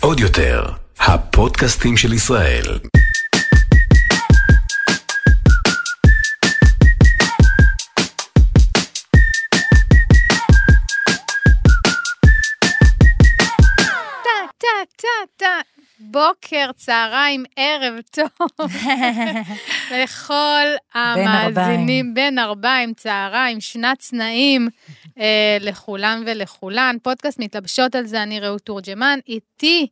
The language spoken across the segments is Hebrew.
עוד יותר, הפודקאסטים של ישראל. בוקר, צהריים, ערב טוב. לכל המאזינים, בין ארבעים, צהריים, שנת צנעים, לכולם ולכולן. פודקאסט מתלבשות על זה, אני רעות תורג'מן, איתי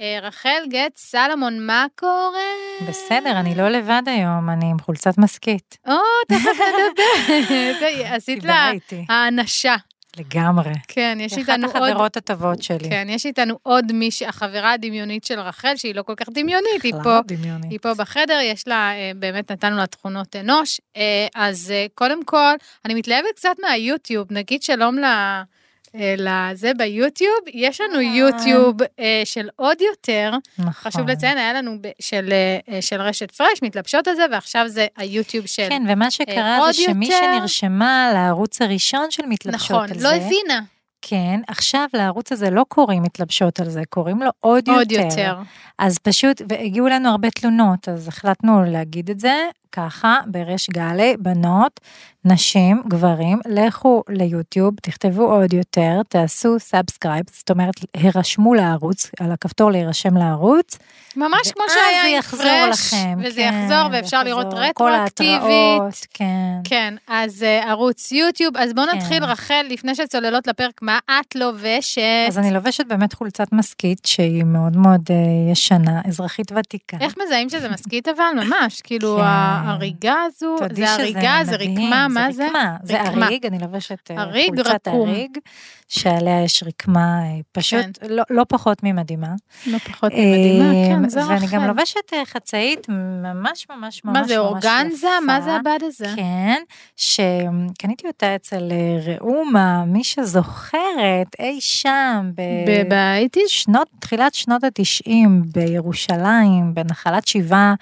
אה, רחל גט סלומון, מה קורה? בסדר, אני לא לבד היום, אני עם חולצת מסכית. או, תכף נדבר. עשית לה. האנשה. לגמרי. כן, יש אחת איתנו עוד... החברות הטובות שלי. כן, יש איתנו עוד מישהי, החברה הדמיונית של רחל, שהיא לא כל כך דמיונית, היא פה, דמיונית. היא פה בחדר, יש לה, אה, באמת נתנו לה תכונות אנוש. אה, אז אה, קודם כל, אני מתלהבת קצת מהיוטיוב, נגיד שלום ל... אה, לזה ביוטיוב, יש לנו יוטיוב אה, של עוד יותר, נכון. חשוב לציין, היה לנו של, אה, של רשת פרש, מתלבשות על זה, ועכשיו זה היוטיוב של... כן, ומה שקרה זה שמי יותר- שנרשמה לערוץ הראשון של מתלבשות נכון, על לא זה, הבינה, כן, עכשיו לערוץ הזה לא קוראים מתלבשות על זה, קוראים לו עוד יותר. עוד יותר. אז פשוט, והגיעו לנו הרבה תלונות, אז החלטנו להגיד את זה ככה, בריש גלי, בנות, נשים, גברים, לכו ליוטיוב, תכתבו עוד יותר, תעשו subscribe, זאת אומרת, הרשמו לערוץ, על הכפתור להירשם לערוץ, ממש כמו שהיה עם יחזור פרש, לכם. וזה כן, יחזור, ואפשר לראות יחזור, כל רטרואקטיבית. ההתראות, כן. כן, אז uh, ערוץ יוטיוב, אז בואו כן. נתחיל, רחל, לפני שצוללות לפרק, מה את לובשת? אז אני לובשת באמת חולצת משכית שהיא מאוד מאוד אה, ישנה, אזרחית ותיקה. איך מזהים שזה מסכית אבל? ממש, כאילו כן. ההריגה הזו, תודי זה הריגה, זה רקמה, מה זה? רקמה, זה רקמה. הריג, אני לובשת אה, חולצת. הריג, שעליה יש רקמה אה, פשוט כן. לא- לא פחות ממדהימה. לא פחות ממדהימה, כן, אה, זה רחל. ואני גם לובשת אה, חצאית ממש ממש ממש מה זה, ממש אורגנזה? מה זה יפה. הבד הזה? כן, שקניתי אותה אצל אה, ראומה, מי שזוכרת, אי שם, ב- בבית? שנות, תחילת שנות התשעים בירושלים, בנחלת שבעה, אה,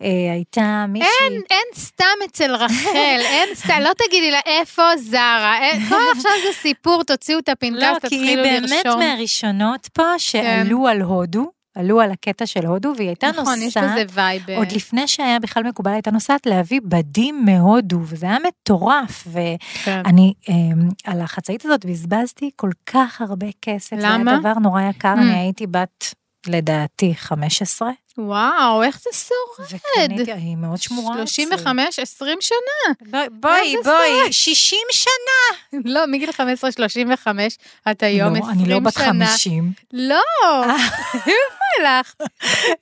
הייתה מישהי... אין, אין סתם אצל רחל, אין סתם, לא תגידי לה איפה זרה, אין- כל עכשיו זה סיפור, תוציאו את לא, הפנקס, כי היא תתחילו באמת לרשום. מהראשונות פה שעלו על הודו, עלו על הקטע של הודו, והיא הייתה נכון, יש נוסעת, בזה vibe. אה, עוד לפני שהיה בכלל מקובל, הייתה נוסעת להביא בדים מהודו, וזה היה מטורף, כן. ואני אה, על החצאית הזאת בזבזתי כל כך הרבה כסף, זה למה? היה דבר נורא יקר, Mm. אני הייתי בת, לדעתי, 15, וואו, איך זה שורד? וקניתי, היא מאוד שמורה. אצלי. 35, 20 שנה. בואי, בואי, איזה בואי, 60 שנה. לא, מגיל 15, 35, את היום 20 לא, שנה. אני לא בת 50. לא, איפה הלכת?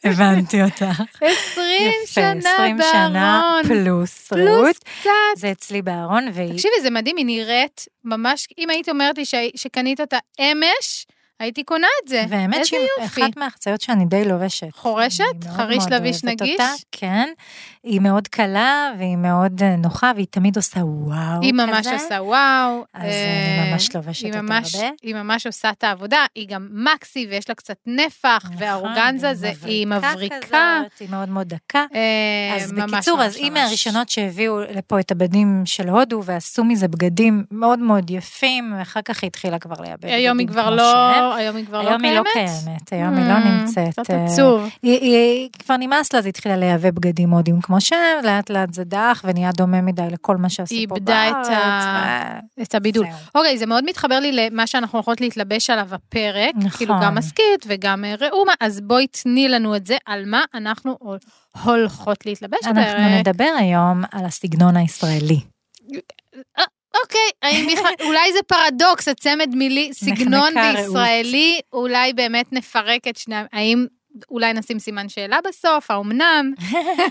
הבנתי אותך. 20 יפה, שנה 20 שנה בארון. פלוס פלוס רעות. קצת. זה אצלי בארון, והיא... תקשיבי, זה מדהים, היא נראית ממש, אם היית אומרת לי שקנית אותה אמש, הייתי קונה את זה. והאמת איזה שהיא. אחת מהחצאיות שאני די לובשת. חורשת? חריש לביש נגיש? אותה, כן. היא מאוד קלה והיא מאוד אה, נוחה, והיא תמיד עושה וואו היא ממש כזה. עושה וואו. אז אה, אני ממש לובשת היא אותה ממש- הרבה. היא ממש עושה את העבודה, היא גם מקסי ויש לה קצת נפח, נכון, והאורגנזה והיא זה, היא מבריקה. כזאת, היא מאוד מאוד דקה. אה, אז ממש, בקיצור, ממש, אז היא ממש. מהראשונות שהביאו לפה את הבדים של הודו ועשו מזה בגדים מאוד מאוד יפים, ואחר כך היא התחילה כבר לייבא בגדים היום היא כבר כמו לא. היום היא כבר לא היום היא לא קיימת? קיימת, היום היא לא Mm, נמצאת. קצת אה, עצוב. היא, היא, היא כבר נמאס לה, אז היא התחילה לייבא בגדים הודיים כמו שהם, לאט לאט זה דח ונהיה דומה מדי לכל מה שעשו היא פה איבדה את בארץ. ה- את הבידול. זהו. אוקיי, זה מאוד מתחבר לי למה שאנחנו הולכות להתלבש עליו הפרק, נכון. כאילו גם מסכית וגם אה, ראומה, אז בואי תני לנו את זה, על מה אנחנו הול- הולכות להתלבש אנחנו הפרק. נדבר היום על הסגנון הישראלי. אוקיי, האם בכלל, אולי זה פרדוקס, הצמד מילי, סגנון. וישראלי, אולי באמת נפרק את שני, האם אולי נשים סימן שאלה בסוף, האומנם?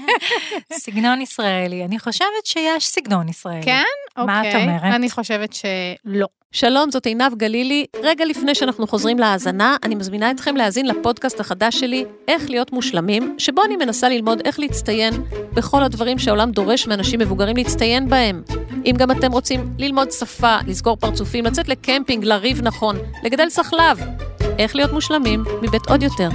סגנון ישראלי, אני חושבת שיש סגנון ישראלי. כן? מה את אוקיי. אומרת? אני חושבת שלא. שלום, זאת עינב גלילי. רגע לפני שאנחנו חוזרים להאזנה, אני מזמינה אתכם להאזין לפודקאסט החדש שלי, איך להיות מושלמים, שבו אני מנסה ללמוד איך להצטיין בכל הדברים שהעולם דורש מאנשים מבוגרים להצטיין בהם. אם גם אתם רוצים ללמוד שפה, לסגור פרצופים, לצאת לקמפינג, לריב נכון, לגדל סחלב, איך להיות מושלמים מבית עוד יותר.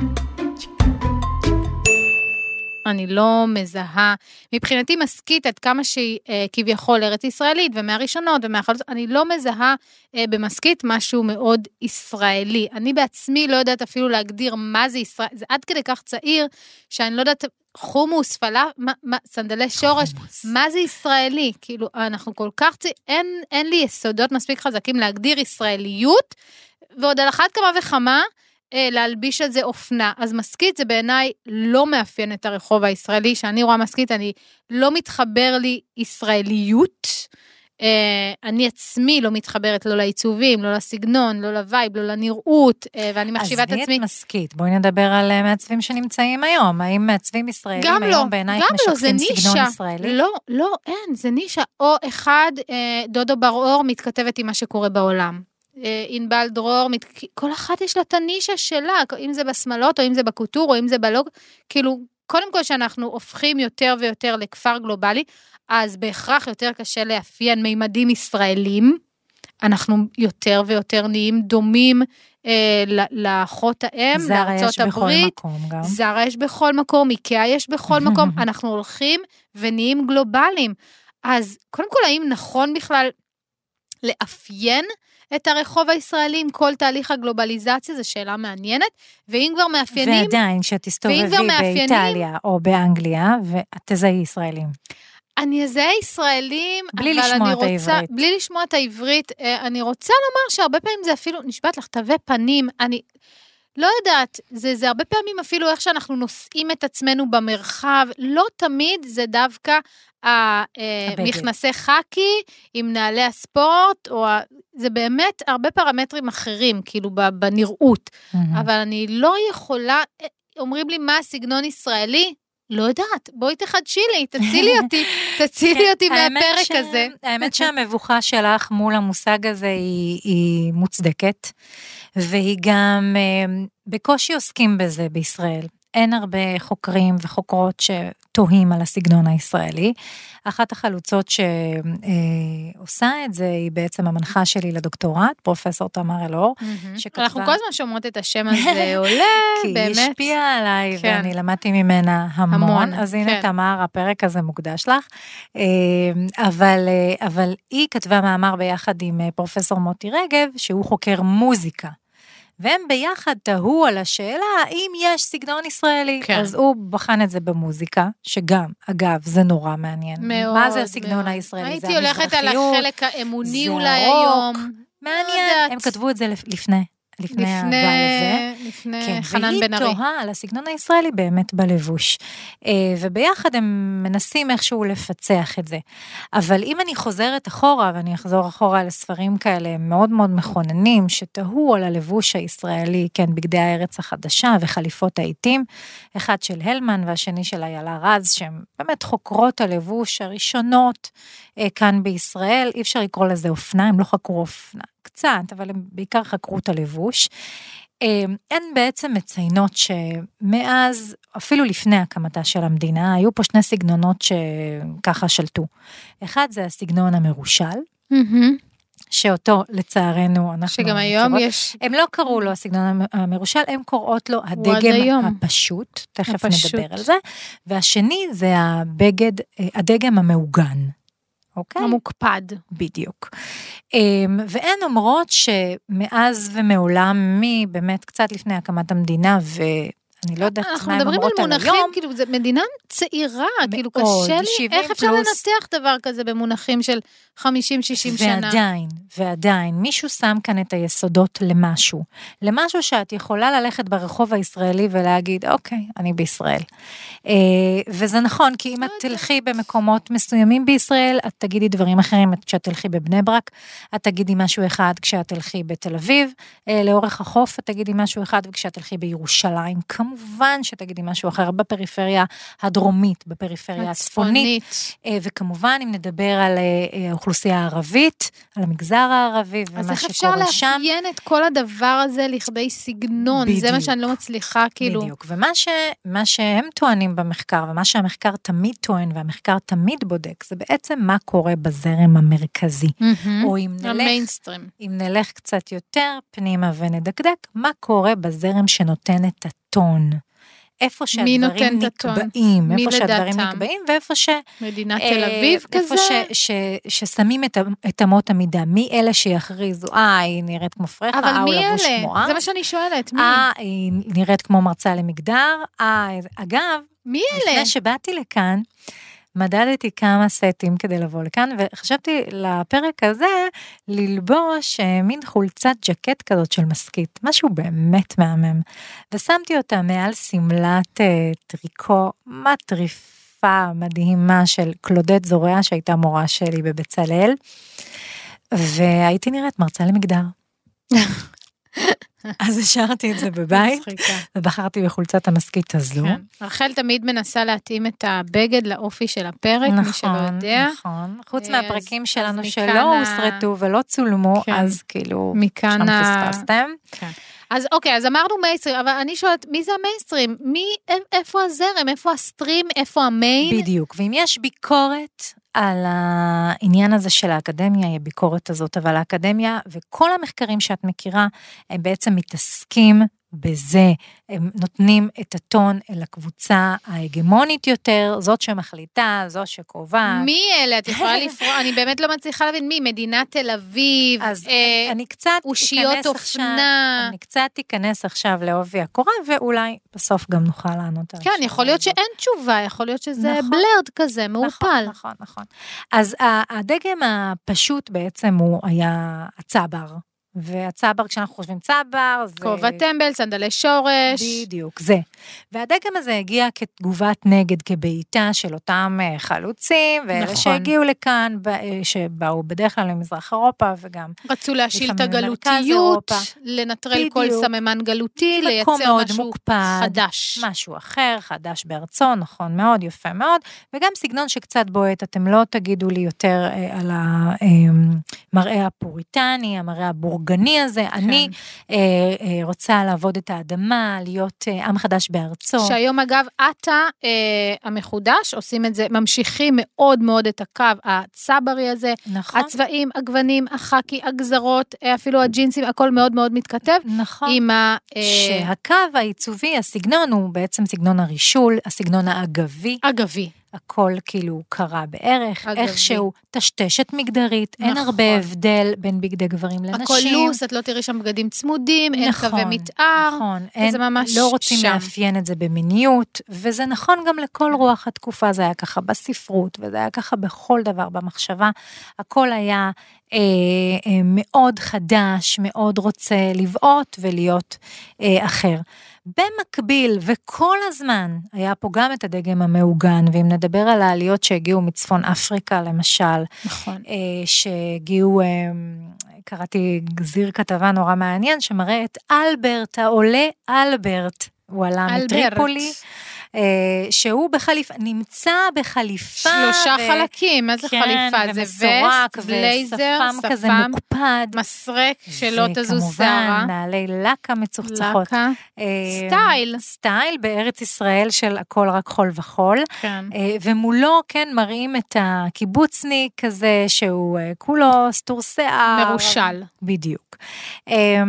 אני לא מזהה, מבחינתי משכית עד כמה שהיא אה, כביכול ארץ ישראלית ומהראשונות ומהחלוצות, אני לא מזהה אה, במשכית משהו מאוד ישראלי. אני בעצמי לא יודעת אפילו להגדיר מה זה ישראל, זה עד כדי כך צעיר, שאני לא יודעת חומוס, פלאפל, סנדלי שורש, חומוס. מה זה ישראלי? כאילו, אנחנו כל כך, צי... אין, אין לי יסודות מספיק חזקים להגדיר ישראליות, ועוד על אחת כמה וכמה, להלביש על זה אופנה. אז משכית זה בעיניי לא מאפיין את הרחוב הישראלי, שאני רואה משכית, אני לא מתחבר לי ישראליות. אה, אני עצמי לא מתחברת לא לעיצובים, לא לסגנון, לא ל vibe, לא לנראות, אה, ואני מחשיבה את עצמי. עזבי את משכית, בואי נדבר על אה, מעצבים שנמצאים היום. האם מעצבים ישראלים היום לא, בעינייך משקפים לא, סגנון ישראלי? לא, לא, אין, זה נישה. או אחד, דודו בר-אור מתכתבת עם מה שקורה בעולם. ענבל דרור, כל אחת יש לה את הנישה שלה, אם זה בשמאלות, או אם זה בקוטור, או אם זה בלוג, כאילו, קודם כל שאנחנו הופכים יותר ויותר לכפר גלובלי, אז בהכרח יותר קשה לאפיין מימדים ישראלים. אנחנו יותר ויותר נהיים דומים אה, לאחות האם, לארצות הברית. זרה יש בכל מקום גם. זרה יש בכל מקום, איקאה יש בכל מקום, אנחנו הולכים ונהיים גלובליים. אז קודם כל, האם נכון בכלל לאפיין את הרחוב הישראלי עם כל תהליך הגלובליזציה, זו שאלה מעניינת, ואם כבר מאפיינים... ועדיין, כשתסתובבי באיטליה או באנגליה, ואת תזהי ישראלים. אני אזהה ישראלים, בלי אבל לשמוע אני רוצה, את העברית. בלי לשמוע את העברית, אה, אני רוצה לומר שהרבה פעמים זה אפילו, נשבעת לך, תווי פנים, אני לא יודעת, זה, זה הרבה פעמים אפילו איך שאנחנו נושאים את עצמנו במרחב, לא תמיד זה דווקא המכנסי אה, חאקי עם נעלי הספורט, או זה באמת הרבה פרמטרים אחרים, כאילו בנראות, mm-hmm. אבל אני לא יכולה, אה, אומרים לי מה הסגנון ישראלי, לא יודעת, בואי תחדשי לי, תצילי אותי, תצילי כן, אותי מהפרק הזה. האמת שהמבוכה שלך מול המושג הזה היא, היא מוצדקת, והיא גם, אה, בקושי עוסקים בזה בישראל. אין הרבה חוקרים וחוקרות שתוהים על הסגנון הישראלי. אחת החלוצות שעושה את זה היא בעצם המנחה שלי לדוקטורט, פרופסור תמר אלאור, שכתבה... אנחנו כל הזמן שומעות את השם הזה עולה, כי באמת. כי היא השפיעה עליי כן. ואני למדתי ממנה המון, המון אז הנה כן. תמר, הפרק הזה מוקדש לך. אה, אבל, אה, אבל היא כתבה מאמר ביחד עם אה, פרופסור מוטי רגב, שהוא חוקר מוזיקה. והם ביחד תהו על השאלה האם יש סגנון ישראלי. כן. אז הוא בחן את זה במוזיקה, שגם, אגב, זה נורא מעניין. מאוד. מה זה הסגנון מאוד. הישראלי? הייתי הולכת על החלק האמוני אולי היום. מעניין, הם כתבו את זה לפני. לפני, לפני הגל הזה. לפני כן, חנן בן ארי. והיא תוהה על הסגנון הישראלי באמת בלבוש. אה, וביחד הם מנסים איכשהו לפצח את זה. אבל אם אני חוזרת אחורה, ואני אחזור אחורה לספרים כאלה מאוד מאוד מכוננים, שתהו על הלבוש הישראלי, כן, בגדי הארץ החדשה וחליפות העיתים, אחד של הלמן והשני של איילה רז, שהן באמת חוקרות הלבוש הראשונות אה, כאן בישראל, אי אפשר לקרוא לזה אופנה, הם לא חקרו אופנה. קצת, אבל הם בעיקר חקרו את הלבוש. אמ, הן בעצם מציינות שמאז, אפילו לפני הקמתה של המדינה, היו פה שני סגנונות שככה שלטו. אחד זה הסגנון המרושל, שאותו לצערנו אנחנו... שגם היום מכירות. יש... הם לא קראו לו הסגנון המרושל, הם קוראות לו הדגם הפשוט, תכף הפשוט. נדבר על זה, והשני זה הבגד, אה, הדגם המעוגן. אוקיי? המוקפד. בדיוק. אמ, והן אומרות שמאז ומעולם, מבאמת קצת לפני הקמת המדינה, ו... אני לא יודעת מה הן אומרות על היום. אנחנו מדברים על מונחים, כאילו, זו מדינה צעירה, כאילו, קשה לי, איך אפשר. לנתח דבר כזה במונחים של 50-60 שנה? ועדיין, ועדיין, מישהו שם כאן את היסודות למשהו. למשהו שאת יכולה ללכת ברחוב הישראלי ולהגיד, אוקיי, אני בישראל. אה, וזה נכון, כי אם את תלכי במקומות מסוימים בישראל, את תגידי דברים אחרים. כשאת תלכי בבני ברק, את תגידי משהו אחד כשאת תלכי בתל אביב, אה, לאורך החוף את תגידי משהו אחד, וכשאת תלכי בירושלים, כמובן שתגידי משהו אחר בפריפריה הדרומית, בפריפריה הצפונית. אה, וכמובן, אם נדבר על האוכלוסייה הערבית, על המגזר הערבי ומה שקורה שם. אז איך אפשר לאפיין את כל הדבר הזה לכדי סגנון? בדיוק. זה מה שאני לא מצליחה, כאילו. בדיוק, ומה ש, שהם טוענים במחקר, ומה שהמחקר תמיד טוען והמחקר תמיד בודק, זה בעצם מה קורה בזרם המרכזי. Mm-hmm. או אם נלך, המיינסטרים. אם נלך קצת יותר פנימה ונדקדק, מה קורה בזרם שנותן את הטון. איפה מי שהדברים? נקבעים, מי איפה שהדברים לדעתם? נקבעים, ואיפה ש... מדינת אה, תל אביב איפה כזה? ש, ש, ששמים את, את אמות המידה, מי אלה שיכריזו, אה, היא נראית כמו פרחה, אבל אה, הוא מי לבוש אלה? כמו זה אז, מה שאני שואלת, מי? אה, היא נראית כמו מרצה למגדר, אה, אגב, מי אלה? לפני שבאתי לכאן, מדדתי כמה סטים כדי לבוא לכאן, וחשבתי לפרק הזה ללבוש אה, מין חולצת ג'קט כזאת של מסכית, משהו באמת מהמם. ושמתי אותה מעל שמלת אה, טריקו מטריפה מדהימה של קלודט זורע, שהייתה מורה שלי בבצלאל, והייתי נראית מרצה למגדר. אז השארתי את זה בבית. ובחרתי בחולצת המסכית הזו. כן. רחל תמיד מנסה להתאים את הבגד לאופי של הפרק, מי שלא יודע. נכון, חוץ אה, מהפרקים שלנו שלא הוסרטו ולא צולמו, כן. אז כאילו, מכאן שם. פספסתם. אז אוקיי, אז אמרנו מיינסטרים, אבל אני שואלת, מי זה המיינסטרים? מי, איפה הזרם? איפה הסטרים? איפה המיין? בדיוק, ואם יש ביקורת על העניין הזה של האקדמיה, היא הביקורת הזאת, אבל האקדמיה וכל המחקרים שאת מכירה, הם בעצם מתעסקים בזה, הם נותנים את הטון אל הקבוצה ההגמונית יותר, זאת שמחליטה, זו שקובעת. מי אלה? את יכולה לפרוע, אני באמת לא מצליחה להבין מי, מדינת תל אביב, אז אה, אני קצת אושיות עכשיו, אופנה. אני קצת אכנס עכשיו לעובי הקורה, ואולי בסוף גם נוכל לענות על כן, השאלה יכול להיות הזאת. שאין תשובה, יכול להיות שזה נכון. בלרד כזה, מעורפל. נכון, נכון, נכון. אז הדגם הפשוט בעצם הוא היה הצבר. והצבר, כשאנחנו חושבים צבר, זה... כובע טמבל, סנדלי שורש. בדיוק, זה. והדגם הזה הגיע כתגובת נגד, כבעיטה של אותם אה, חלוצים, ואלה נכון. שהגיעו לכאן, אה, שבאו בדרך כלל ממזרח אירופה, וגם רצו להשיל את הגלותיות. לנטרל כל בדיוק. סממן גלותי, לייצר משהו מוקפד, חדש. משהו אחר, חדש בארצו, נכון מאוד, יפה מאוד, וגם סגנון שקצת בועט, אתם לא תגידו לי יותר אה, על המראה הפוריטני, המראה הבורגני הזה, כן. אני אה, אה, רוצה לעבוד את האדמה, להיות אה, עם חדש בארצו. שהיום אגב, עטה אה, המחודש, עושים את זה, ממשיכים מאוד מאוד את הקו הצברי הזה, נכון, הצבעים, הגוונים, החאקי, הגזרות, אה, אפילו הג'ינסים, הכל מאוד מאוד מתכתב נכון. עם ה... אה, שהקו העיצובי, הסגנון הוא בעצם סגנון הרישול, הסגנון האגבי, אגבי. הכל כאילו קרה בערך, אגבי. איכשהו טשטשת מגדרית, אין נכון. הרבה הבדל בין בגדי גברים לנשים. הכל לוס, את לא תראי שם בגדים צמודים, אין נכון, קווי מתאר. נכון, וזה אין, ממש לא רוצים שם. לאפיין את זה במיניות, וזה נכון גם לכל רוח התקופה, זה היה ככה בספרות, וזה היה ככה בכל דבר במחשבה, הכל היה אה, אה, מאוד חדש, מאוד רוצה לבעוט ולהיות אה, אחר. במקביל, וכל הזמן, היה פה גם את הדגם המעוגן, ואם נדבר על העליות שהגיעו מצפון אפריקה, למשל, נכון. אה, שהגיעו, אה, קראתי גזיר כתבה נורא מעניין, שמראה את אלברט, העולה אלברט, הוא עלה אלברט. מטריפולי, אה, שהוא בחליפה, נמצא בחליפה. שלושה ו- חלקים, מה זה כן, חליפה? זה וסט, בלייזר, כזה שפם, מוקפד. מסרק, שלא תזוז וכמובן, שערה. נעלי לקה מצוחצחות. לקה. אה, סטייל. סטייל בארץ ישראל של הכל רק חול וחול. כן. אה, ומולו כן מראים את הקיבוצניק כזה שהוא אה, כולו סתור שיער. מרושל. בדיוק. אה,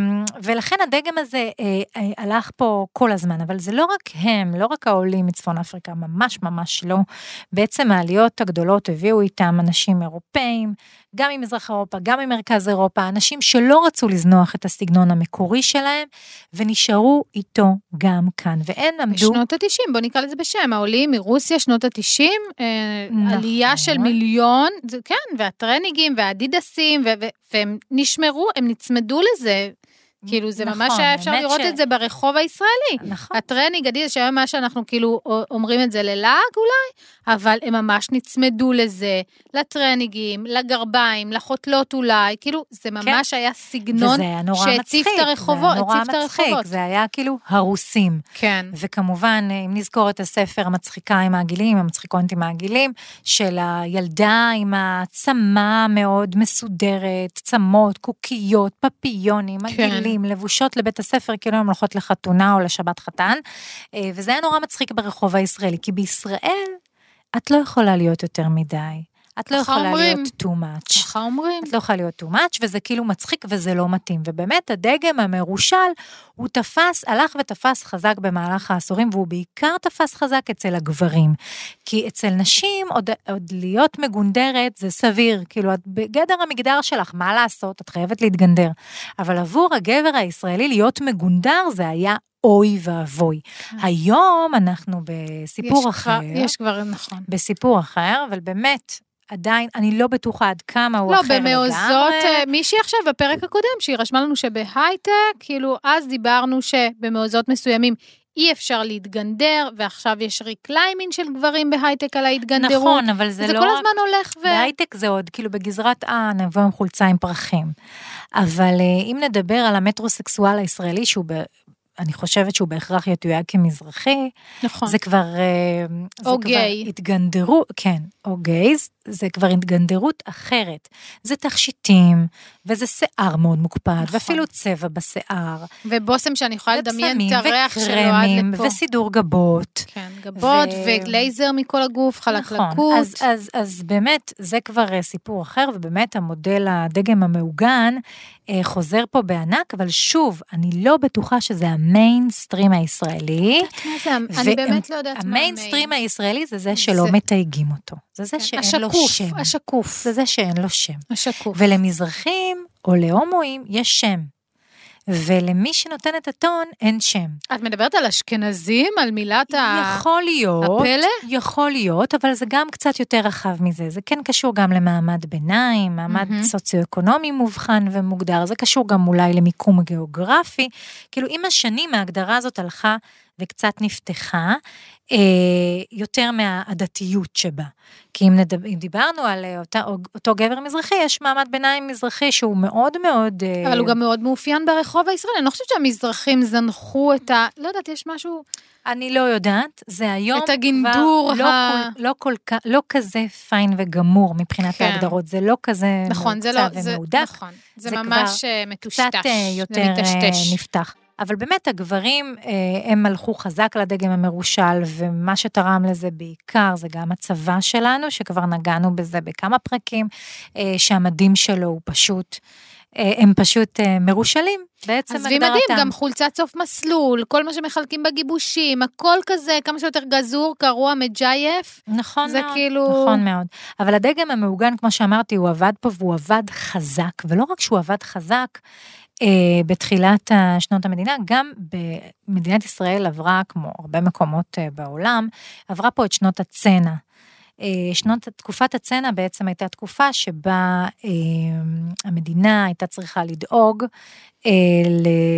ולכן הדגם הזה אה, אה, הלך פה כל הזמן, אבל זה לא רק הם, לא רק העולים מצפון אפריקה, ממש ממש לא. בעצם העליות הגדולות הביאו איתם אנשים אירופאים, גם ממזרח אירופה, גם ממרכז אירופה, אנשים שלא רצו לזנוח את הסגנון המקורי שלהם, ונשארו איתו גם כאן, והם עמדו... בשנות ה-90, בוא נקרא לזה בשם, העולים מרוסיה, שנות ה-90, נכון. עלייה של מיליון, כן, והטרניגים והאדידסים, ו- ו- והם נשמרו, הם נצמדו לזה. כאילו, זה ממש נכון, היה אפשר לראות ש- את זה ברחוב הישראלי. נכון. הטרניג, אדידס, שהיום מה שאנחנו כאילו אומרים את זה ללעג אולי, אבל הם ממש נצמדו לזה, לטרניגים, לגרביים, לחותלות אולי, כאילו, זה ממש היה סגנון וזה היה נורא שהציף מצחיק, את הרחובות, זה היה נורא מצחיק. זה היה כאילו הרוסים. כן. וכמובן, אם נזכור את הספר המצחיקה עם העגילים, המצחיקונת עם העגילים, של הילדה עם הצמה מאוד מסודרת, צמות, קוקיות, פפיונים, כן. עגילים, לבושות לבית הספר, כאילו הן הולכות לחתונה או לשבת חתן, אה, וזה היה נורא מצחיק ברחוב הישראלי, כי בישראל את לא יכולה להיות יותר מדי. את לא יכולה אומרים. להיות too much. ככה אומרים. את לא יכולה להיות too much, וזה כאילו מצחיק וזה לא מתאים. ובאמת, הדגם המרושל, הוא תפס, הלך ותפס חזק במהלך העשורים, והוא בעיקר תפס חזק אצל הגברים. כי אצל נשים, עוד, עוד להיות מגונדרת זה סביר, כאילו, את בגדר המגדר שלך, מה לעשות? את חייבת להתגנדר. אבל עבור הגבר הישראלי להיות מגונדר זה היה אוי ואבוי. היום אנחנו בסיפור יש אחר. כבר, יש כבר, נכון. בסיפור אחר, אבל באמת, עדיין, אני לא בטוחה עד כמה הוא לא, אחר במעוזות, לגמרי. אה, מישהי עכשיו בפרק הקודם, שהיא רשמה לנו שבהייטק, כאילו, אז דיברנו שבמעוזות מסוימים אי אפשר להתגנדר, ועכשיו יש reclaiming של גברים בהייטק על ההתגנדרות. נכון, אבל זה, זה לא... כל הזמן הולך ו... בהייטק זה עוד כאילו בגזרת, אה, נבוא עם חולצה עם פרחים. אבל אה, אם נדבר על המטרוסקסואל הישראלי, שהוא, ב... אני חושבת שהוא בהכרח יתויג כמזרחי, נכון. זה כבר... אה, זה או כבר גיי. התגנדרות, כן, או גיי, זה כבר התגנדרות אחרת. זה תכשיטים, וזה שיער מאוד מוקפד, נכון. ואפילו צבע בשיער. ובושם שאני יכולה לדמיין את הריח שלו עד וקרמים, לפה. וסידור גבות. כן, גבות ו- וגלייזר מכל הגוף, חלקלקות. נכון, אז, אז, אז באמת, זה כבר אה, סיפור אחר, ובאמת המודל, הדגם המעוגן, אה, חוזר פה בענק, אבל שוב, אני לא בטוחה שזה המיינסטרים הישראלי. אני באמת לא יודעת מה המיינסטרים המיין. הישראלי זה זה שלא זה- מתייגים אותו. זה זה כן, שאין לו השקוף, שם. השקוף, זה זה שאין לו שם. השקוף. ולמזרחים או להומואים יש שם. ולמי שנותן את הטון אין שם. את מדברת על אשכנזים? על מילת ה... יכול להיות, הפלא? יכול להיות, אבל זה גם קצת יותר רחב מזה. זה כן קשור גם למעמד ביניים, מעמד מהמם. סוציו-אקונומי מובחן ומוגדר, זה קשור גם אולי למיקום גיאוגרפי. כאילו עם השנים ההגדרה הזאת הלכה וקצת נפתחה, יותר מהעדתיות שבה. כי אם, נדבר, אם דיברנו על אה, אותה, אותו גבר מזרחי, יש מעמד ביניים מזרחי שהוא מאוד מאוד... אה, אבל הוא גם מאוד מאופיין ברחוב הישראלי. אני לא חושבת שהמזרחים זנחו את ה... לא יודעת, יש משהו... אני לא יודעת, זה היום את הגינדור כבר לא, ה- כל, לא, כל, כך- לא כזה פיין וגמור מבחינת כן. ההגדרות, זה לא כזה נכון, זה מוקצע לא... זה, ומהודק, נכון. זה, זה ממש אה, מטושטש. קצת אה, יותר אה. נפתח. אבל באמת הגברים, אה, הם הלכו חזק לדגם המרושל, ומה שתרם לזה בעיקר זה גם הצבא שלנו, שכבר נגענו בזה בכמה פרקים, אה, שהמדים שלו הוא פשוט, אה, הם פשוט מרושלים, בעצם עזבי הגדרתם. מדהים, גם חולצת סוף מסלול, כל מה שמחלקים בגיבושים, הכל כזה, כמה שיותר גזור, קרוע, מג'ייף. נכון זה מאוד, כאילו- נכון מאוד. אבל הדגם המעוגן, כמו שאמרתי, הוא עבד פה והוא עבד חזק, ולא רק שהוא עבד חזק, בתחילת שנות המדינה, גם במדינת ישראל עברה, כמו הרבה מקומות אה, בעולם, עברה פה את שנות הצנע. אה, שנות, תקופת הצנע בעצם הייתה תקופה שבה אה, המדינה הייתה צריכה לדאוג אה,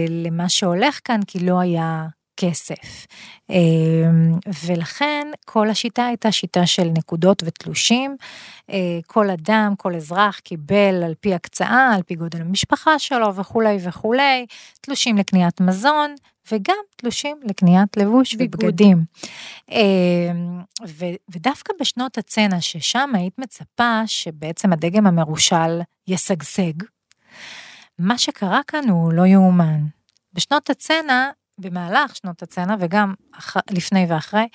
למה שהולך כאן, כי לא היה כסף. אה, ולכן כל השיטה הייתה שיטה של נקודות ותלושים. אה, כל אדם, כל אזרח קיבל על פי הקצאה, על פי גודל המשפחה שלו וכולי וכולי, תלושים לקניית מזון. וגם תלושים לקניית לבוש ביגוד. ובגדים. אה, ו- ודווקא בשנות הצנע, ששם היית מצפה שבעצם הדגם המרושל ישגשג, מה שקרה כאן הוא לא יאומן. בשנות הצנע, במהלך שנות הצנע וגם אח... לפני ואחרי,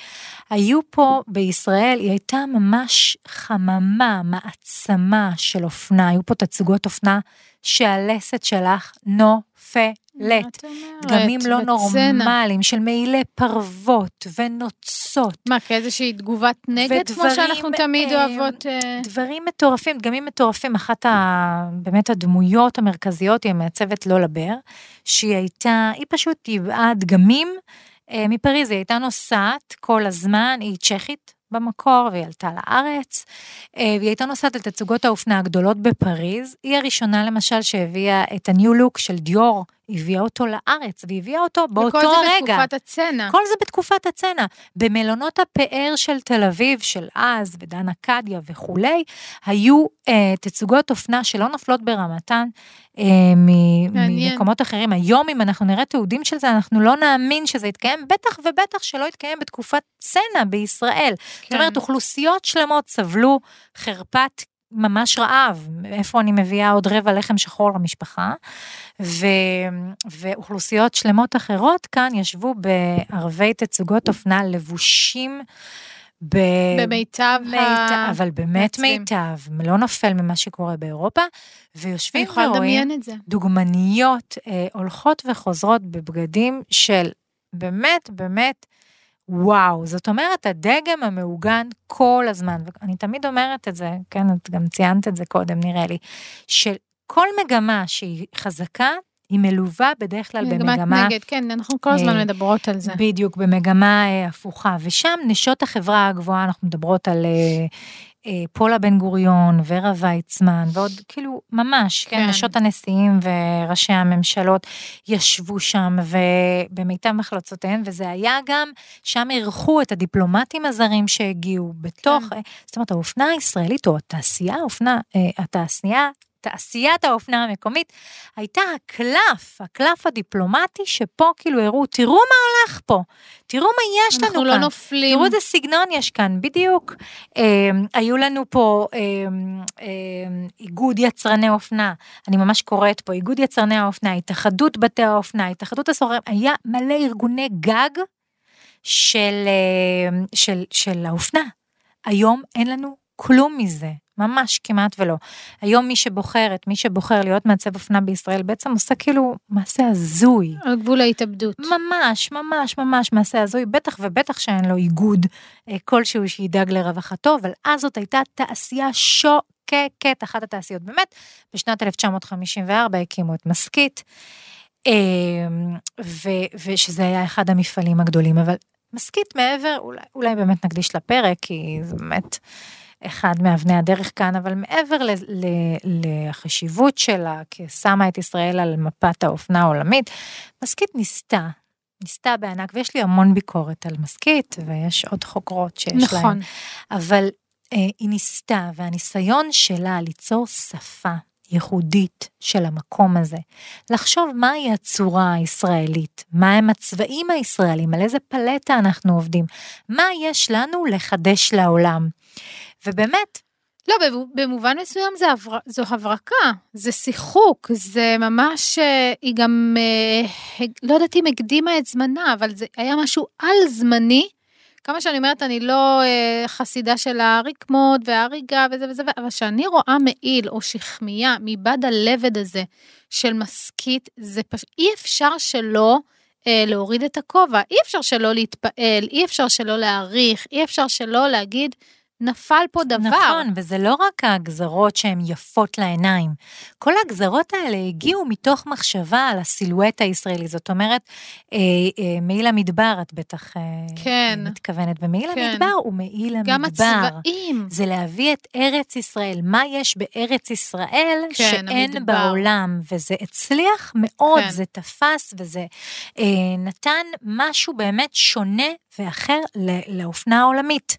היו פה בישראל, היא הייתה ממש חממה, מעצמה של אופנה, היו פה תצוגות אופנה שהלסת שלך נופלת. דגמים לא. נורמליים של מעילי פרוות ונוצות. מה, כאיזושהי תגובת נגד, כמו שאנחנו תמיד אה, אוהבות? אה, דברים מטורפים, דגמים מטורפים, אחת ה... באמת הדמויות המרכזיות היא המעצבת לולה בר, שהיא הייתה, היא פשוט ייבאה דגמים אה, מפריז, היא הייתה נוסעת כל הזמן, היא צ'כית במקור, והיא עלתה לארץ, אה, והיא הייתה נוסעת לתצוגות האופנה הגדולות בפריז, היא הראשונה למשל שהביאה את הניו לוק של דיור, הביאה אותו לארץ, והביאה אותו באותו וכל זה רגע. בתקופת הצנע. כל זה בתקופת הצנע. במלונות הפאר של תל אביב, של אז, ודן אכדיה וכולי, היו אה, תצוגות אופנה שלא נופלות ברמתן אה, מעניין. ממקומות אחרים. היום, אם אנחנו נראה תיעודים של זה, אנחנו לא נאמין שזה יתקיים, בטח ובטח שלא יתקיים בתקופת צנע בישראל. זאת כן. אומרת, אוכלוסיות שלמות סבלו חרפת ממש רעב, איפה אני מביאה עוד רבע לחם שחור למשפחה, ו, ואוכלוסיות שלמות אחרות כאן ישבו בערבי תצוגות אופנה לבושים ב... במיטב מיטב, אבל באמת מעצבים. מיטב, לא נופל ממה שקורה באירופה, ויושבים ורואים. דוגמניות אה, הולכות וחוזרות בבגדים של באמת, באמת, וואו. זאת אומרת, הדגם המעוגן כל הזמן, ואני תמיד אומרת את זה, כן, את גם ציינת את זה קודם, נראה לי, שכל מגמה שהיא חזקה, היא מלווה בדרך כלל מגמת במגמה... נגד, כן, אנחנו כל הזמן אה, מדברות על זה. בדיוק, במגמה אה, הפוכה. ושם נשות החברה הגבוהה, אנחנו מדברות על אה, אה, פולה בן גוריון, ורה ויצמן, ועוד כאילו, ממש, כן, כן. נשות הנשיאים וראשי הממשלות ישבו שם, ובמיטב מחלצותיהן, וזה היה גם, שם אירחו את הדיפלומטים הזרים שהגיעו בתוך, כן. אה, זאת אומרת, האופנה הישראלית, או התעשייה, האופנה, אה, התעשייה, תעשיית האופנה המקומית, הייתה הקלף, הקלף הדיפלומטי, שפה כאילו הראו, תראו מה הולך פה, תראו מה יש לנו אנחנו כאן. לא נופלים. תראו איזה סגנון יש כאן, בדיוק. אה, היו לנו פה אה, אה, איגוד יצרני אופנה, אני ממש קוראת פה, איגוד יצרני האופנה, התאחדות בתי האופנה, התאחדות הסוחרים, היה מלא ארגוני גג של, אה, של, של האופנה. היום אין לנו כלום מזה, ממש כמעט ולא. היום מי שבוחרת, מי שבוחר להיות מעצב אופנה בישראל, בעצם עושה כאילו מעשה הזוי. על גבול ההתאבדות. ממש, ממש, ממש מעשה הזוי, בטח ובטח שאין לו איגוד אה, כלשהו שידאג לרווחתו, אבל אז זאת הייתה תעשייה שוקקת, אחת התעשיות. באמת, בשנת 1954 הקימו את מסכית, אה, ו- ושזה היה אחד המפעלים הגדולים, אבל מסכית מעבר, אולי, אולי באמת נקדיש לפרק, כי זה באמת אחד מאבני הדרך כאן, אבל מעבר ל- ל- לחשיבות שלה כשמה את ישראל על מפת האופנה העולמית, מסכית ניסתה, ניסתה בענק, ויש לי המון ביקורת על מסכית, ויש עוד חוקרות שיש להן. נכון. אבל אה, היא ניסתה, והניסיון שלה ליצור שפה ייחודית של המקום הזה, לחשוב מהי הצורה הישראלית, מהם הצבעים הישראלים, על איזה פלטה אנחנו עובדים, מה יש לנו לחדש לעולם. ובאמת, לא, במ- במובן מסוים זה הבר... זו הברקה, זה שיחוק, זה ממש, אה, היא גם, אה, לא יודעת אם הקדימה את זמנה, אבל זה היה משהו על זמני. כמה שאני אומרת, אני לא אה, חסידה של הרקמות וההריגה וזה וזה, אבל כשאני רואה מעיל או שכמיה מבד הלבד הזה של מסכית, זה פשוט, אי אפשר שלא אה, להוריד את הכובע, אי אפשר שלא להתפעל, אי אפשר שלא להעריך, אי אפשר שלא להגיד, נפל פה דבר. נכון, וזה לא רק הגזרות שהן יפות לעיניים. כל הגזרות האלה הגיעו מתוך מחשבה על הסילואט הישראלי. זאת אומרת, אה, אה, מעיל המדבר, את בטח אה, כן. מתכוונת, ומעיל כן. המדבר הוא מעיל המדבר. גם הצבעים. זה להביא את ארץ ישראל, מה יש בארץ ישראל כן, שאין המדבר. בעולם, וזה הצליח מאוד, כן. זה תפס וזה אה, נתן משהו באמת שונה ואחר לאופנה העולמית.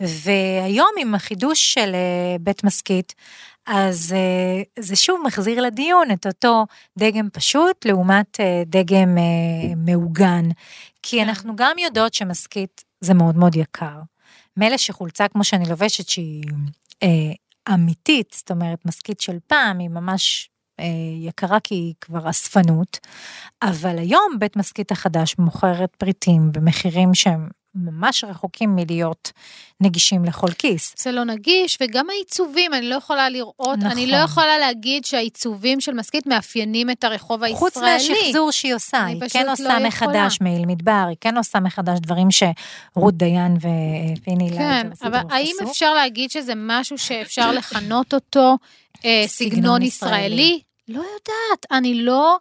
והיום עם החידוש של אה, בית מסכית, אז אה, זה שוב מחזיר לדיון את אותו דגם פשוט לעומת אה, דגם מעוגן. כי כן. אנחנו גם יודעות שמסכית זה מאוד מאוד יקר. מילא שחולצה כמו שאני לובשת שהיא אה, אמיתית, זאת אומרת מסכית של פעם, היא ממש יקרה כי היא כבר אספנות, אבל היום בית משכית החדש מוכרת פריטים במחירים שהם ממש רחוקים מלהיות נגישים לכל כיס. זה לא נגיש, וגם העיצובים, אני לא יכולה לראות, נכון. אני לא יכולה להגיד שהעיצובים של משכית מאפיינים את הרחוב הישראלי. חוץ מהשחזור שהיא עושה, היא כן לא עושה יכולה. מחדש מעיל מדבר, היא כן עושה מחדש דברים שרות דיין ופיני כן, לייטרסדורף אבל האם עשו. אפשר להגיד שזה משהו שאפשר לכנות אותו אה, סגנון ישראלי. לא יודעת, אני לא...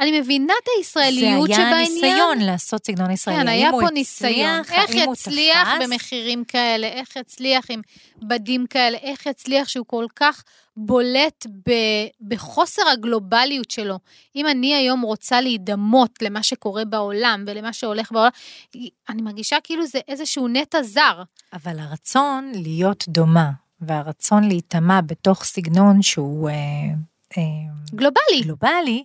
אני מבינה את הישראליות זה שבעניין. היה ניסיון לעשות סגנון ישראלי. כן, היה פה ניסיון. איך יצליח? במחירים כאלה, איך יצליח עם בדים כאלה, איך יצליח שהוא כל כך בולט ב, בחוסר הגלובליות שלו. אם אני היום רוצה להידמות למה שקורה בעולם ולמה שהולך בעולם, אני מרגישה כאילו זה איזשהו נטע זר. אבל הרצון להיות דומה, והרצון להיטמע בתוך סגנון שהוא אה, גלובלי. גלובלי,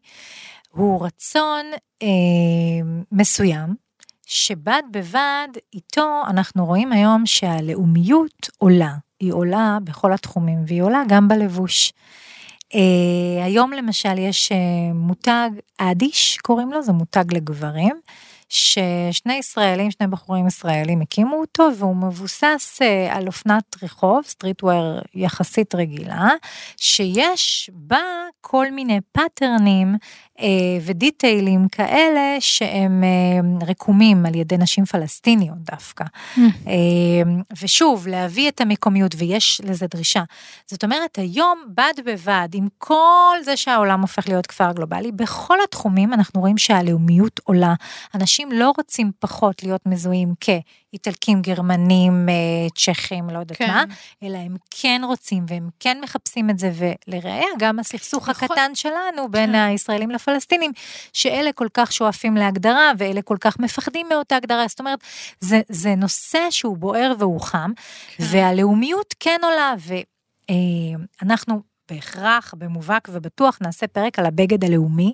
הוא רצון אה, מסוים, שבד בבד איתו אנחנו רואים היום שהלאומיות עולה. היא עולה בכל התחומים, והיא עולה גם בלבוש. אה, היום למשל יש אה, מותג אדיש, קוראים לו, זה מותג לגברים, ששני ישראלים, שני בחורים ישראלים הקימו אותו, והוא מבוסס אה, על אופנת רחוב, streetwear יחסית רגילה, שיש בה כל מיני פאטרנים ודיטיילים כאלה שהם אה, רקומים על ידי נשים פלסטיניות דווקא. Mm. ושוב, להביא את המקומיות, ויש לזה דרישה. זאת אומרת, היום בד בבד עם כל זה שהעולם הופך להיות כפר גלובלי, בכל התחומים אנחנו רואים שהלאומיות עולה. אנשים לא רוצים פחות להיות מזוהים כ... איטלקים, גרמנים, אה, צ'כים, לא יודעת כן. מה, אלא הם כן רוצים והם כן מחפשים את זה, ולראיה גם הסכסוך נכון. הקטן שלנו בין כן. הישראלים לפלסטינים, שאלה כל כך שואפים להגדרה ואלה כל כך מפחדים מאותה הגדרה, זאת אומרת, זה, זה נושא שהוא בוער והוא חם, כן. והלאומיות כן עולה, ואנחנו אה, בהכרח, במובהק ובטוח נעשה פרק על הבגד הלאומי.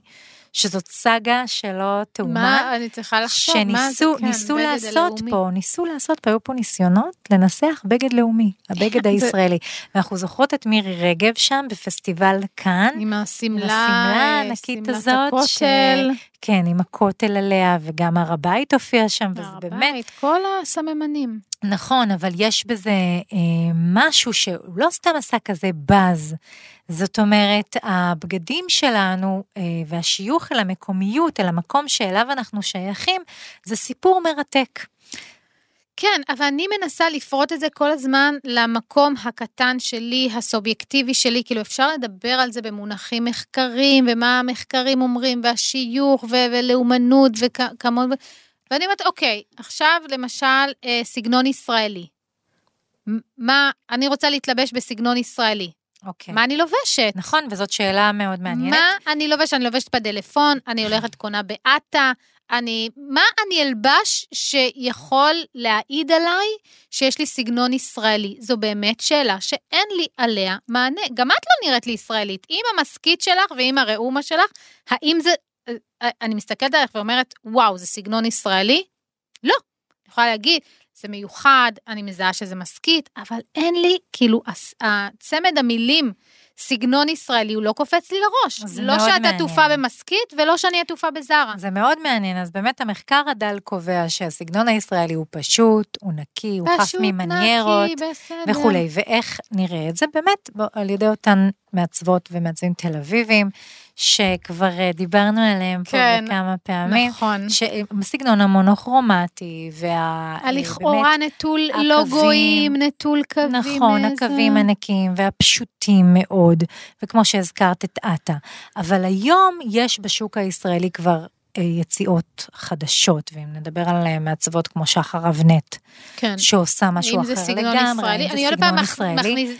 שזאת סאגה שלא תאומן. מה, אני צריכה לחשוב, מה זה, כן, ניסו לעשות הלאומי. פה, ניסו לעשות פה, היו פה ניסיונות לנסח בגד לאומי, הבגד הישראלי. ואנחנו זוכרות את מירי רגב שם בפסטיבל כאן. עם השמלה, עם השמלה הענקית הזאת. הכותל. ש... כן, עם הכותל עליה, וגם הר הבית הופיע שם, וזה באמת... הר הבית, כל הסממנים. נכון, אבל יש בזה אה, משהו שהוא לא סתם עשה כזה באז. זאת אומרת, הבגדים שלנו אה, והשיוך אל המקומיות, אל המקום שאליו אנחנו שייכים, זה סיפור מרתק. כן, אבל אני מנסה לפרוט את זה כל הזמן למקום הקטן שלי, הסובייקטיבי שלי, כאילו אפשר לדבר על זה במונחים מחקרים, ומה המחקרים אומרים, והשיוך, ו- ולאומנות, וכמות... ואני אומרת, אוקיי, עכשיו למשל אה, סגנון ישראלי. מה, אני רוצה להתלבש בסגנון ישראלי. אוקיי. מה אני לובשת? נכון, וזאת שאלה מאוד מעניינת. מה אני לובשת? אני לובשת בטלפון, אני הולכת קונה באטה, אני, מה אני אלבש שיכול להעיד עליי שיש לי סגנון ישראלי? זו באמת שאלה שאין לי עליה מענה. גם את לא נראית לי ישראלית. עם המשכית שלך ועם הראומה שלך, האם זה... אה, אני מסתכלת עליך ואומרת, וואו, זה סגנון ישראלי? לא. אני יכולה להגיד, זה מיוחד, אני מזהה שזה משכית, אבל אין לי, כאילו, צמד המילים סגנון ישראלי, הוא לא קופץ לי לראש. לא שאת עטופה במשכית ולא שאני עטופה בזרה. זה מאוד מעניין, אז באמת המחקר הדל קובע שהסגנון הישראלי הוא פשוט, הוא נקי, הוא חף ממניירות וכולי, ואיך נראה את זה? באמת על ידי אותן מעצבות ומעצבים תל אביבים, שכבר אה, דיברנו עליהם כן, פה כמה פעמים. נכון. הסגנון המונוכרומטי, וה... הלכאורה נטול לוגויים, נטול קווים. נכון, איזה... הקווים הנקיים והפשוטים מאוד, וכמו שהזכרת את עטה. אבל היום יש בשוק הישראלי כבר אה, יציאות חדשות, ואם נדבר על אה, מעצבות כמו שחר אבנט, כן. שעושה משהו אחר לגמרי, אם זה סגנון ישראלי, אני עוד פעם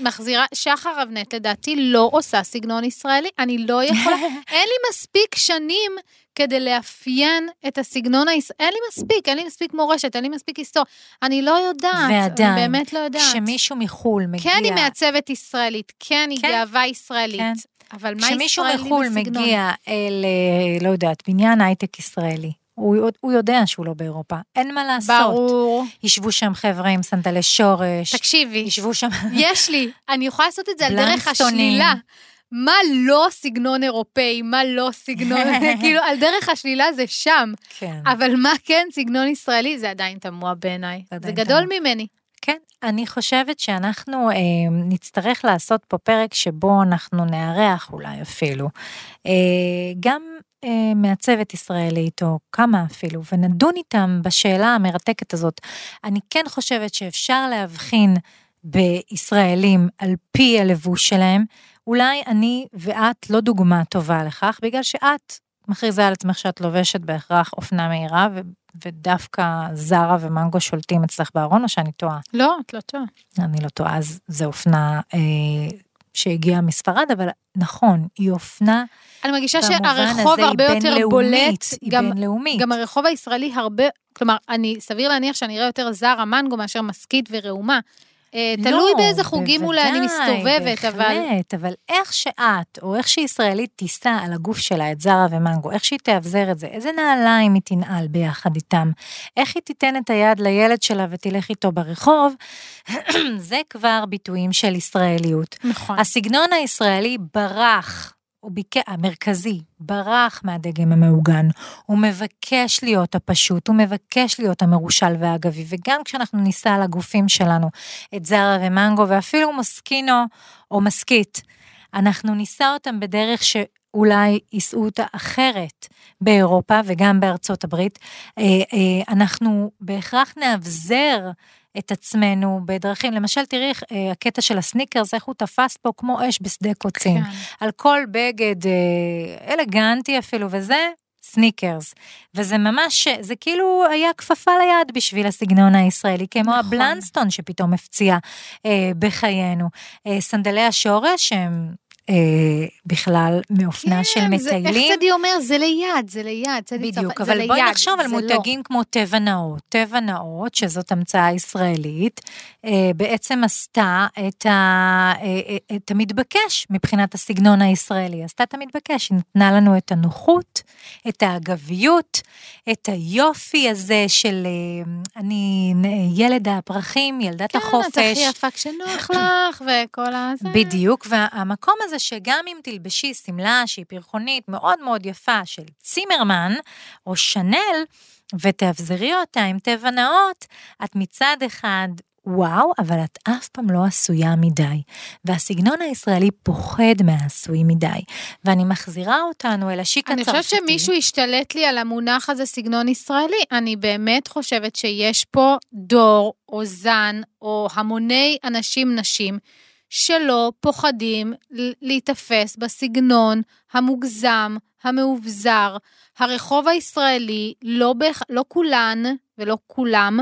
מחזירה, שחר אבנט לדעתי לא עושה סגנון ישראלי, אני לא יכולה, אין לי מספיק שנים כדי לאפיין את הסגנון הישראלי, אין לי מספיק, אין לי מספיק מורשת, אין לי מספיק היסטוריה, אני לא יודעת, ועדיין, אני באמת לא יודעת. כשמישהו מחו"ל מגיע... כן, היא מעצבת ישראלית, כן, היא כן, גאווה ישראלית. כן. אבל מה ישראלי בסגנון? כשמישהו מחו"ל מגיע אל, אה, לא יודעת, בניין הייטק ישראלי, הוא, הוא יודע שהוא לא באירופה, אין מה לעשות. ברור. ישבו שם חבר'ה עם סנדלי שורש. תקשיבי. ישבו שם... יש לי, אני יכולה לעשות את זה על דרך השלילה. מה לא סגנון אירופאי, מה לא סגנון, כאילו על דרך השלילה זה שם. כן. אבל מה כן סגנון ישראלי, זה עדיין תמוה בעיניי. זה גדול תמוע. ממני. כן, אני חושבת שאנחנו אה, נצטרך לעשות פה פרק שבו אנחנו נארח אולי אפילו, אה, גם אה, מעצבת ישראלית או כמה אפילו, ונדון איתם בשאלה המרתקת הזאת. אני כן חושבת שאפשר להבחין בישראלים על פי הלבוש שלהם, אולי אני ואת לא דוגמה טובה לכך, בגלל שאת מכריזה על עצמך שאת לובשת בהכרח אופנה מהירה, ודווקא זרה ומנגו שולטים אצלך בארון, או שאני טועה? לא, את לא טועה. אני לא טועה, אז זה אופנה אה, שהגיעה מספרד, אבל נכון, היא אופנה... אני מרגישה שהרחוב הרבה יותר בולט. היא גם, בינלאומית. גם הרחוב הישראלי הרבה, כלומר, אני, סביר להניח שאני אראה יותר זרה מנגו מאשר משכית וראומה. אה, לא, תלוי באיזה חוגים אולי אני מסתובבת, אבל... בהחלט, אבל איך שאת, או איך שישראלית תישא על הגוף שלה את זרה ומנגו, איך שהיא תאבזר את זה, איזה נעליים היא תנעל ביחד איתם, איך היא תיתן את היד לילד שלה ותלך איתו ברחוב, זה כבר ביטויים של ישראליות. נכון. הסגנון הישראלי ברח הוא ביקש, המרכזי, ברח מהדגם המעוגן, הוא מבקש להיות הפשוט, הוא מבקש להיות המרושל והאגבי, וגם כשאנחנו ניסע על הגופים שלנו, את זרה ומנגו, ואפילו מוסקינו או מסקית, אנחנו ניסע אותם בדרך ש... אולי יישאו אותה אחרת באירופה וגם בארצות הברית. אה, אה, אנחנו בהכרח נאבזר את עצמנו בדרכים, למשל תראי אה, הקטע של הסניקרס, איך הוא תפס פה כמו אש בשדה קוצים. כן. על כל בגד אלגנטי אפילו, וזה סניקרס. וזה ממש, זה כאילו היה כפפה ליד בשביל הסגנון הישראלי, כמו נכון. הבלנסטון שפתאום הפציע אה, בחיינו. אה, סנדלי השורש הם אה, בכלל מאופנה כן, של מטיילים. איך צדי אומר? זה ליד, זה ליד. בדיוק, צפ... אבל בואי נחשוב על לא. מותגים לא. כמו טבע נאות. טבע נאות, שזאת המצאה ישראלית, אה, בעצם עשתה את, ה, אה, את המתבקש מבחינת הסגנון הישראלי. עשתה את המתבקש, היא נתנה לנו את הנוחות, את האגביות, את היופי הזה של אני ילד הפרחים, ילדת כן, החופש. כן, את הכי יפה כשנוח לך, וכל הזה. בדיוק, והמקום הזה שגם אם תלבשי שמלה שהיא פרחונית מאוד מאוד יפה של צימרמן או שנל, ותאבזרי אותה עם טבע נאות, את מצד אחד וואו, אבל את אף פעם לא עשויה מדי. והסגנון הישראלי פוחד מהעשוי מדי. ואני מחזירה אותנו אל השיק הצרפתי. אני חושבת שמישהו השתלט לי על המונח הזה סגנון ישראלי. אני באמת חושבת שיש פה דור או זן או המוני אנשים, נשים, שלא פוחדים להיתפס בסגנון המוגזם, המאובזר. הרחוב הישראלי, לא, בהכ... לא כולן ולא כולם,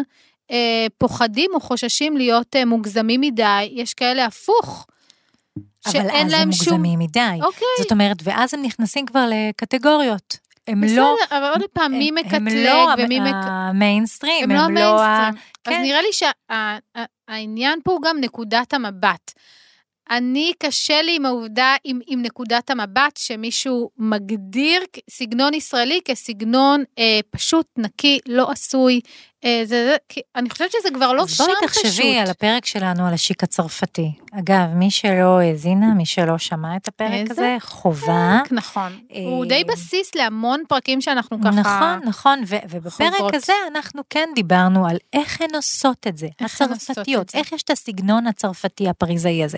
אה, פוחדים או חוששים להיות אה, מוגזמים מדי, יש כאלה הפוך. אבל אז הם מוגזמים מדי. אוקיי. זאת אומרת, ואז הם נכנסים כבר לקטגוריות. הם בסדר, לא... בסדר, אבל עוד פעם, מי מקטלג ומי מקטלג? הם לא המיינסטרים, הם, הם לא המיינסטרים. לא אז כן. נראה לי שהעניין פה הוא גם נקודת המבט. אני, קשה לי עם העובדה, עם, עם נקודת המבט, שמישהו מגדיר סגנון ישראלי כסגנון אה, פשוט, נקי, לא עשוי. אה, זה, זה, אני חושבת שזה כבר לא שם פשוט. אז בואי תחשבי על הפרק שלנו על השיק הצרפתי. אגב, מי שלא האזינה, מי שלא שמע את הפרק איזה? הזה, חובה. פרק, נכון. אה... הוא די בסיס להמון פרקים שאנחנו ככה... נכון, נכון, ו- ובפרק חובות. הזה אנחנו כן דיברנו על איך הן עושות את זה, איך הצרפתיות, איך יש את הסגנון הצרפתי הפריזאי הזה.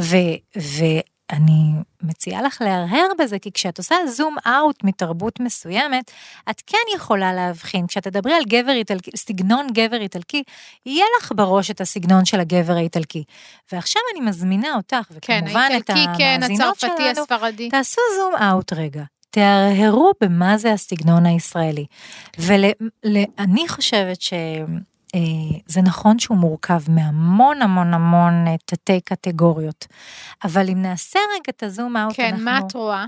ו- ו- אני מציעה לך להרהר בזה, כי כשאת עושה זום אאוט מתרבות מסוימת, את כן יכולה להבחין, כשאת תדברי על גבר איטלקי, סגנון גבר איטלקי, יהיה לך בראש את הסגנון של הגבר האיטלקי. ועכשיו אני מזמינה אותך, וכמובן כן, את כן, המאזינות כן, שלנו, הספרדי. תעשו זום אאוט רגע. תהרהרו במה זה הסגנון הישראלי. ואני חושבת ש... אה, זה נכון שהוא מורכב מהמון המון המון אה, תתי קטגוריות, אבל אם נעשה רגע את הזום אאוט, כן, אנחנו... כן, מה את רואה?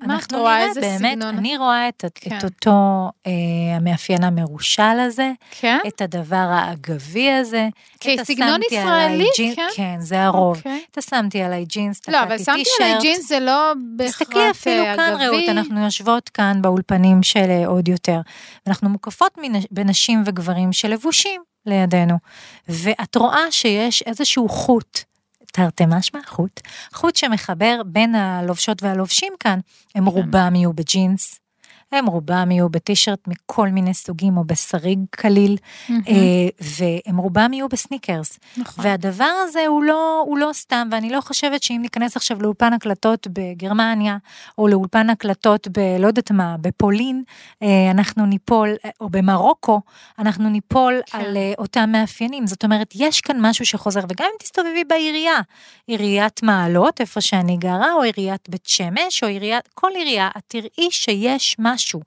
מה את רואה? איזה באמת, סגנון? אני רואה את, כן. את אותו אה, המאפיין המרושל הזה, כן? את הדבר האגבי הזה. כסגנון ישראלי, ג'ינ... כן? כן, זה הרוב. אוקיי. אתה שמתי עליי ג'ינס, לא, אבל שמתי עליי ג'ינס זה לא בהכרח אגבי. תסתכלי אפילו אגבי. כאן, רעות, אנחנו יושבות כאן באולפנים של עוד יותר. אנחנו מוקפות בנשים וגברים שלבושים לידינו, ואת רואה שיש איזשהו חוט. תרתי משמע, חוט, חוט שמחבר בין הלובשות והלובשים כאן, הם כן. רובם יהיו בג'ינס, הם רובם יהיו בטישרט מכל מיני סוגים או בשריג קליל, mm-hmm. והם רובם יהיו בסניקרס. נכון. והדבר הזה הוא לא, הוא לא סתם, ואני לא חושבת שאם ניכנס עכשיו לאולפן הקלטות בגרמניה, או לאולפן הקלטות בלא יודעת מה, בפולין, אה, אנחנו ניפול, אה, או במרוקו, אנחנו ניפול כן. על אותם מאפיינים. זאת אומרת, יש כאן משהו שחוזר, וגם אם תסתובבי בעירייה, עיריית מעלות, איפה שאני גרה, או עיריית בית שמש, או עיריית, כל עירייה, את תראי שיש משהו. משהו.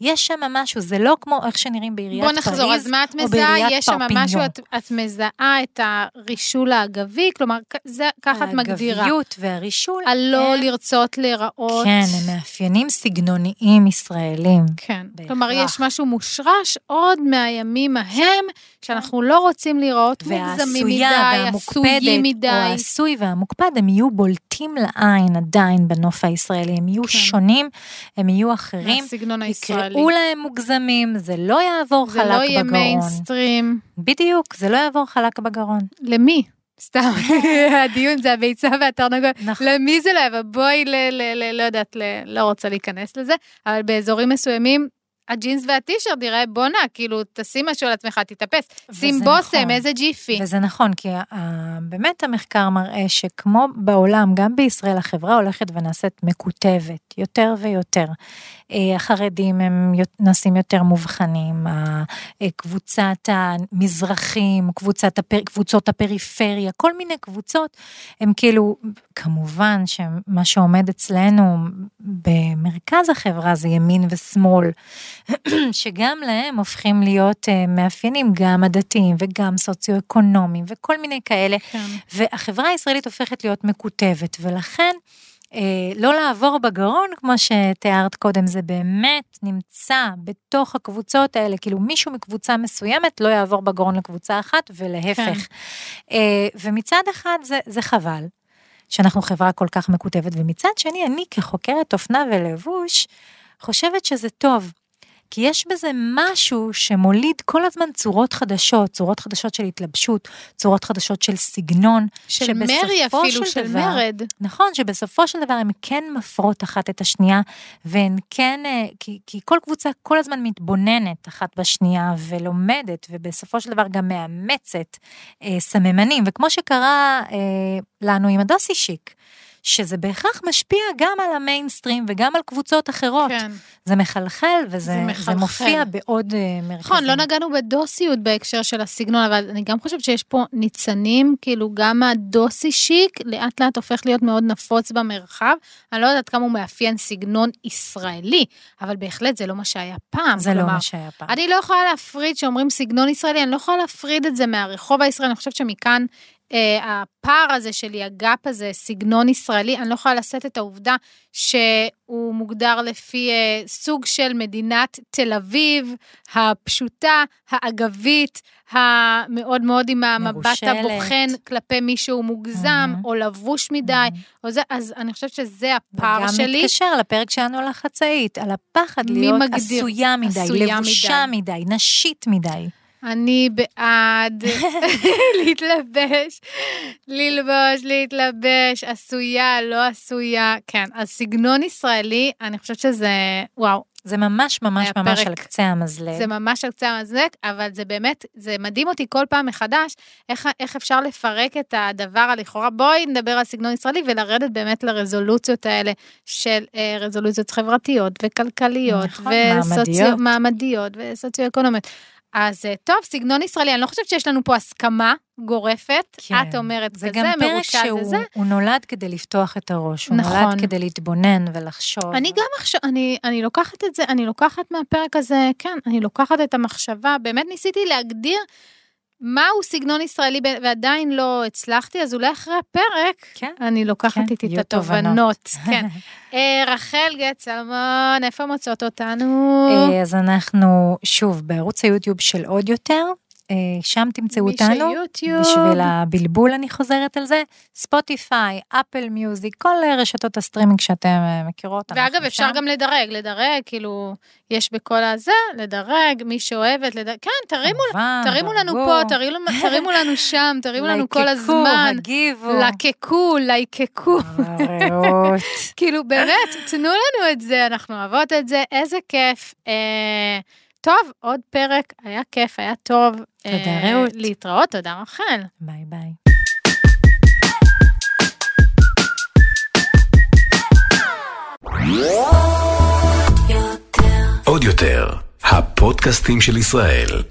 יש שם משהו, זה לא כמו איך שנראים בעיריית פריז, בוא נחזור, אז מה את מזהה? יש שם משהו, את, את מזהה את הרישול האגבי, כלומר, זה, ככה את מגדירה. האגביות והרישול. הלא הם... לרצות להיראות. כן, הם מאפיינים סגנוניים ישראלים. כן, בהכרח. כלומר, יש משהו מושרש עוד מהימים ההם, שאנחנו לא רוצים לראות מוגזמים מדי, עשויים מדי. או העשוי והמוקפד, הם יהיו בולטים לעין עדיין בנוף הישראלי, הם יהיו כן. שונים, הם יהיו אחרים. הסגנון הישראלי. יקראו להם מוגזמים, זה לא יעבור חלק בגרון. זה לא יהיה מיינסטרים. בדיוק, זה לא יעבור חלק בגרון. למי? סתם, הדיון זה הביצה והתרנגולת. נכון. למי זה לא יבוא? בואי, ל, ל, ל, לא יודעת, ל, לא רוצה להיכנס לזה, אבל באזורים מסוימים, הג'ינס והטישרט יראה בואנה, כאילו, תשים משהו על עצמך, תתאפס. שים בושם, נכון. איזה ג'יפי. וזה נכון, כי ה- באמת המחקר מראה שכמו בעולם, גם בישראל החברה הולכת ונעשית מקוטבת יותר ויותר. אה, החרדים הם נעשים יותר מובחנים, ה- אה, קבוצת המזרחים, קבוצת הפר, קבוצות הפריפריה, כל מיני קבוצות, הם כאילו, כמובן שמה שעומד אצלנו במרכז החברה זה ימין ושמאל, שגם להם הופכים להיות אה, מאפיינים גם הדתיים וגם סוציו-אקונומיים וכל מיני כאלה, כן. והחברה הישראלית הופכת להיות מקוטבת, ולכן אה, לא לעבור בגרון, כמו שתיארת קודם, זה באמת נמצא בתוך הקבוצות האלה, כאילו מישהו מקבוצה מסוימת לא יעבור בגרון לקבוצה אחת, ולהפך. כן. אה, ומצד אחד זה, זה חבל. שאנחנו חברה כל כך מקוטבת, ומצד שני, אני כחוקרת אופנה ולבוש, חושבת שזה טוב. כי יש בזה משהו שמוליד כל הזמן צורות חדשות, צורות חדשות של התלבשות, צורות חדשות של סגנון. של מרי אפילו, של דבר- מרד. נכון, שבסופו של דבר הן כן מפרות אחת את השנייה, והן כן, אה, כי, כי כל קבוצה כל הזמן מתבוננת אחת בשנייה ולומדת, ובסופו של דבר גם מאמצת אה, סממנים, וכמו שקרה אה, לנו עם הדוסי שיק, שזה בהכרח משפיע גם על המיינסטרים וגם על קבוצות אחרות. כן. זה מחלחל וזה זה זה מחלחל. מופיע בעוד אה, מרכזים. נכון, לא נגענו בדוסיות בהקשר של הסגנון, אבל אני גם חושבת שיש פה ניצנים, כאילו גם הדוסי שיק לאט לאט הופך להיות מאוד נפוץ במרחב. אני לא יודעת כמה הוא מאפיין סגנון ישראלי, אבל בהחלט זה לא מה שהיה פעם. זה לא כלומר, מה שהיה פעם. אני לא יכולה להפריד, שאומרים סגנון ישראלי, אני לא יכולה להפריד את זה מהרחוב הישראלי, אני חושבת שמכאן הפער הזה שלי, הגאפ הזה, סגנון ישראלי, אני לא יכולה לשאת את העובדה שהוא מוגדר לפי אה, סוג של מדינת תל אביב, הפשוטה, האגבית, המאוד מאוד עם המבט. הבוחן כלפי מישהו מוגזם, מהמם. או לבוש מדי, או זה, אז אני חושבת שזה הפער וגם שלי. מתקשר לפרק שלנו על החצאית, על הפחד להיות מגדיר? עשויה מדי, עשויה לבושה מדי, נשית מדי. אני בעד להתלבש, ללבוש, להתלבש, עשויה, לא עשויה, כן. אז סגנון ישראלי, אני חושבת שזה, וואו, זה ממש ממש ממש פרק. על קצה המזלג. זה ממש על קצה המזלג, אבל זה באמת, זה מדהים אותי כל פעם מחדש, איך, איך אפשר לפרק את הדבר הלכאורה. בואי נדבר על סגנון ישראלי ולרדת באמת לרזולוציות האלה של אה, רזולוציות חברתיות וכלכליות, נכון, מעמדיות. מעמדיות וסוציו-אקונומיות. אז אה, טוב, סגנון ישראלי, אני לא חושבת שיש לנו פה הסכמה גורפת. כן. את אומרת זה כזה, גם פרק מרושע שהוא זה זה. הוא נולד כדי לפתוח את הראש, הוא נכון. נולד כדי להתבונן ולחשוב. אני גם עכשיו, אני, אני לוקחת את זה, אני לוקחת מהפרק הזה, כן, אני לוקחת את המחשבה, באמת ניסיתי להגדיר מהו סגנון ישראלי, ועדיין לא הצלחתי, אז אולי אחרי הפרק, כן. אני לוקחת כן, איתי את התובנות. תובנות. כן. אה, רחל גט סלמון, איפה מוצאות אותנו? אה, אז אנחנו, שוב, בערוץ היוטיוב של עוד יותר, שם תמצאו אותנו. שיוטיוב. בשביל הבלבול אני חוזרת על זה, ספוטיפיי, אפל מיוזיק, כל אה, רשתות הסטרימינג שאתם אה, מכירות. ואגב, אפשר שם. גם לדרג, לדרג, כאילו, יש בכל הזה, לדרג, מי שאוהבת, לדרג, כן, תרימו, כמובן, תרימו לנו פה, תרימו, תרימו לנו שם, תרימו לנו כל הזמן. הגיבו. לייקקו. הערות. כאילו, באמת, תנו לנו את זה, אנחנו אוהבות את זה, איזה כיף. אה, טוב, עוד פרק, היה כיף, היה טוב. תודה, אה, רעות. להתראות, תודה רחל. ביי ביי. עוד יותר, הפודקאסטים של ישראל.